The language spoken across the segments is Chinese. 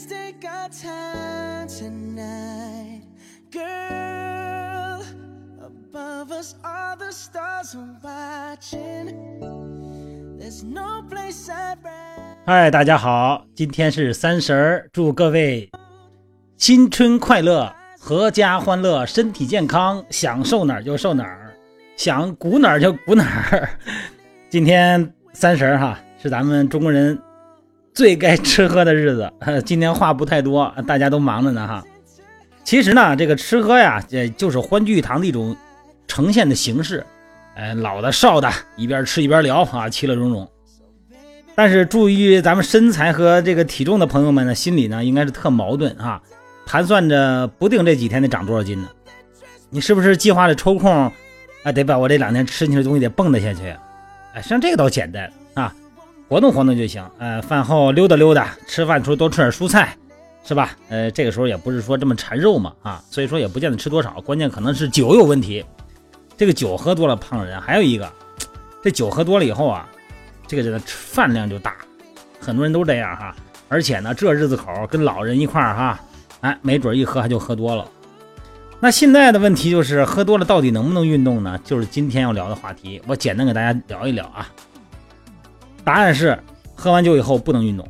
Let's take our time tonight, girl. Above us, all the stars are watching. There's no place I'd rather. 嗨，大家好，今天是三十儿，祝各位新春快乐，阖家欢乐，身体健康，想瘦哪儿就瘦哪儿，想鼓哪儿就鼓哪儿。今天三十儿哈，是咱们中国人最该吃喝的日子。今天话不太多，大家都忙着呢哈。其实呢，这个吃喝呀，也就是欢聚一堂的一种呈现的形式。哎，老的少的，一边吃一边聊啊，其乐融融。但是注意咱们身材和这个体重的朋友们呢，心里呢应该是特矛盾啊，盘算着不定这几天得长多少斤呢。你是不是计划着抽空啊，得把我这两天吃进去的东西得蹦跶下去？哎，像这个倒简单，活动活动就行。呃，饭后溜达溜达，吃饭时候多吃点蔬菜，是吧？呃，这个时候也不是说这么馋肉嘛啊，所以说也不见得吃多少，关键可能是酒有问题。这个酒喝多了胖人，还有一个，这酒喝多了以后啊。这个人的饭量就大，很多人都这样哈。而且呢，这日子口跟老人一块儿哈，哎，没准一喝还就喝多了。那现在的问题就是，喝多了到底能不能运动呢？就是今天要聊的话题。我简单给大家聊一聊啊。答案是，喝完酒以后不能运动。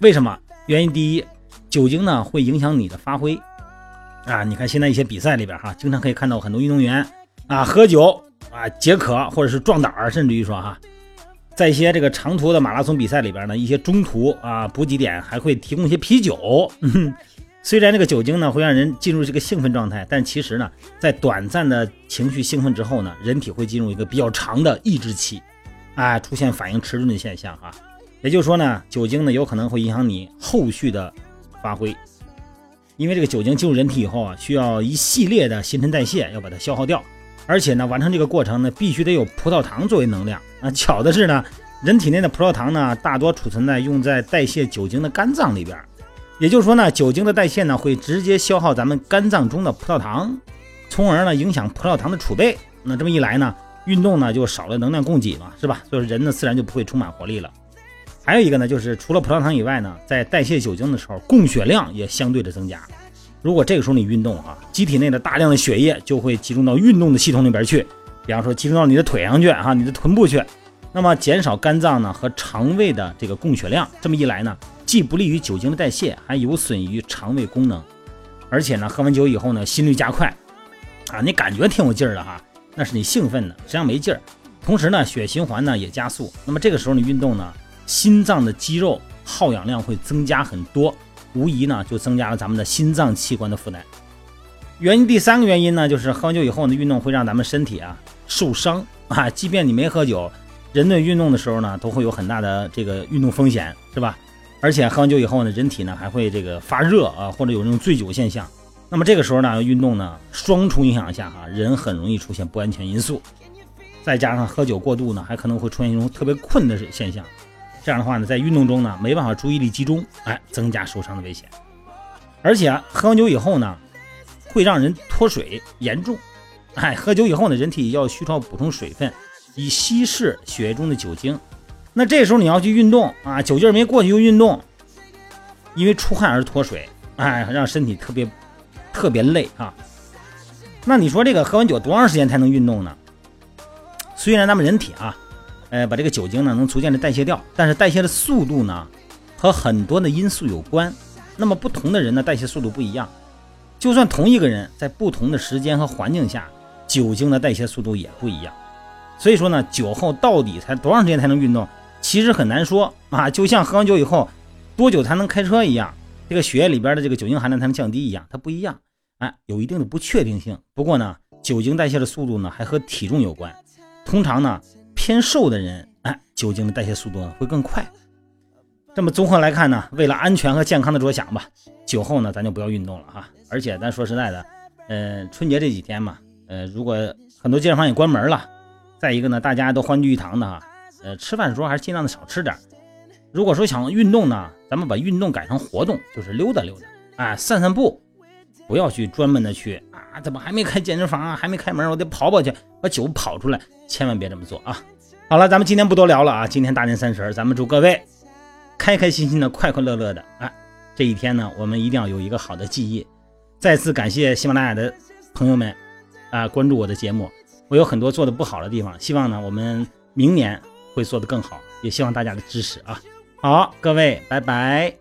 为什么？原因第一，酒精呢会影响你的发挥啊。你看现在一些比赛里边哈，经常可以看到很多运动员啊喝酒啊解渴，或者是壮胆儿，甚至于说哈。在一些这个长途的马拉松比赛里边呢，一些中途啊补给点还会提供一些啤酒。虽然这个酒精呢会让人进入这个兴奋状态，但其实呢，在短暂的情绪兴奋之后呢，人体会进入一个比较长的抑制期，啊，出现反应迟钝的现象哈。也就是说呢，酒精呢有可能会影响你后续的发挥，因为这个酒精进入人体以后啊，需要一系列的新陈代谢要把它消耗掉。而且呢，完成这个过程呢，必须得有葡萄糖作为能量啊。巧的是呢，人体内的葡萄糖呢，大多储存在用在代谢酒精的肝脏里边。也就是说呢，酒精的代谢呢，会直接消耗咱们肝脏中的葡萄糖，从而呢，影响葡萄糖的储备。那这么一来呢，运动呢就少了能量供给嘛，是吧？所以说人呢，自然就不会充满活力了。还有一个呢，就是除了葡萄糖以外呢，在代谢酒精的时候，供血量也相对的增加。如果这个时候你运动啊，机体内的大量的血液就会集中到运动的系统里边去，比方说集中到你的腿上去哈，你的臀部去，那么减少肝脏呢和肠胃的这个供血量，这么一来呢，既不利于酒精的代谢，还有损于肠胃功能，而且呢，喝完酒以后呢，心率加快，啊，你感觉挺有劲儿的哈，那是你兴奋的，实际上没劲儿，同时呢，血循环呢也加速，那么这个时候你运动呢，心脏的肌肉耗氧量会增加很多。无疑呢，就增加了咱们的心脏器官的负担。原因第三个原因呢，就是喝完酒以后呢，运动会让咱们身体啊受伤啊。即便你没喝酒，人对运动的时候呢，都会有很大的这个运动风险，是吧？而且喝完酒以后呢，人体呢还会这个发热啊，或者有那种醉酒现象。那么这个时候呢，运动呢双重影响下哈，人很容易出现不安全因素。再加上喝酒过度呢，还可能会出现一种特别困的现象。这样的话呢，在运动中呢，没办法注意力集中，哎，增加受伤的危险。而且喝完酒以后呢，会让人脱水严重。哎，喝酒以后呢，人体要需要补充水分，以稀释血液中的酒精。那这时候你要去运动啊，酒劲没过去就运动，因为出汗而脱水，哎，让身体特别特别累啊。那你说这个喝完酒多长时间才能运动呢？虽然咱们人体啊。呃，把这个酒精呢能逐渐的代谢掉，但是代谢的速度呢和很多的因素有关。那么不同的人呢代谢速度不一样，就算同一个人在不同的时间和环境下，酒精的代谢速度也不一样。所以说呢，酒后到底才多长时间才能运动，其实很难说啊。就像喝完酒以后多久才能开车一样，这个血液里边的这个酒精含量才能降低一样，它不一样，哎，有一定的不确定性。不过呢，酒精代谢的速度呢还和体重有关，通常呢。偏瘦的人，哎，酒精的代谢速度呢会更快。这么综合来看呢，为了安全和健康的着想吧，酒后呢咱就不要运动了哈。而且咱说实在的，呃，春节这几天嘛，呃，如果很多健身房也关门了，再一个呢，大家都欢聚一堂的哈，呃，吃饭的时候还是尽量的少吃点。如果说想运动呢，咱们把运动改成活动，就是溜达溜达，哎，散散步，不要去专门的去啊，怎么还没开健身房啊，还没开门，我得跑跑去把酒跑出来，千万别这么做啊。好了，咱们今天不多聊了啊！今天大年三十，咱们祝各位开开心心的、快快乐乐的啊！这。这一天呢，我们一定要有一个好的记忆。再次感谢喜马拉雅的朋友们啊，关注我的节目。我有很多做的不好的地方，希望呢我们明年会做得更好，也希望大家的支持啊。好，各位，拜拜。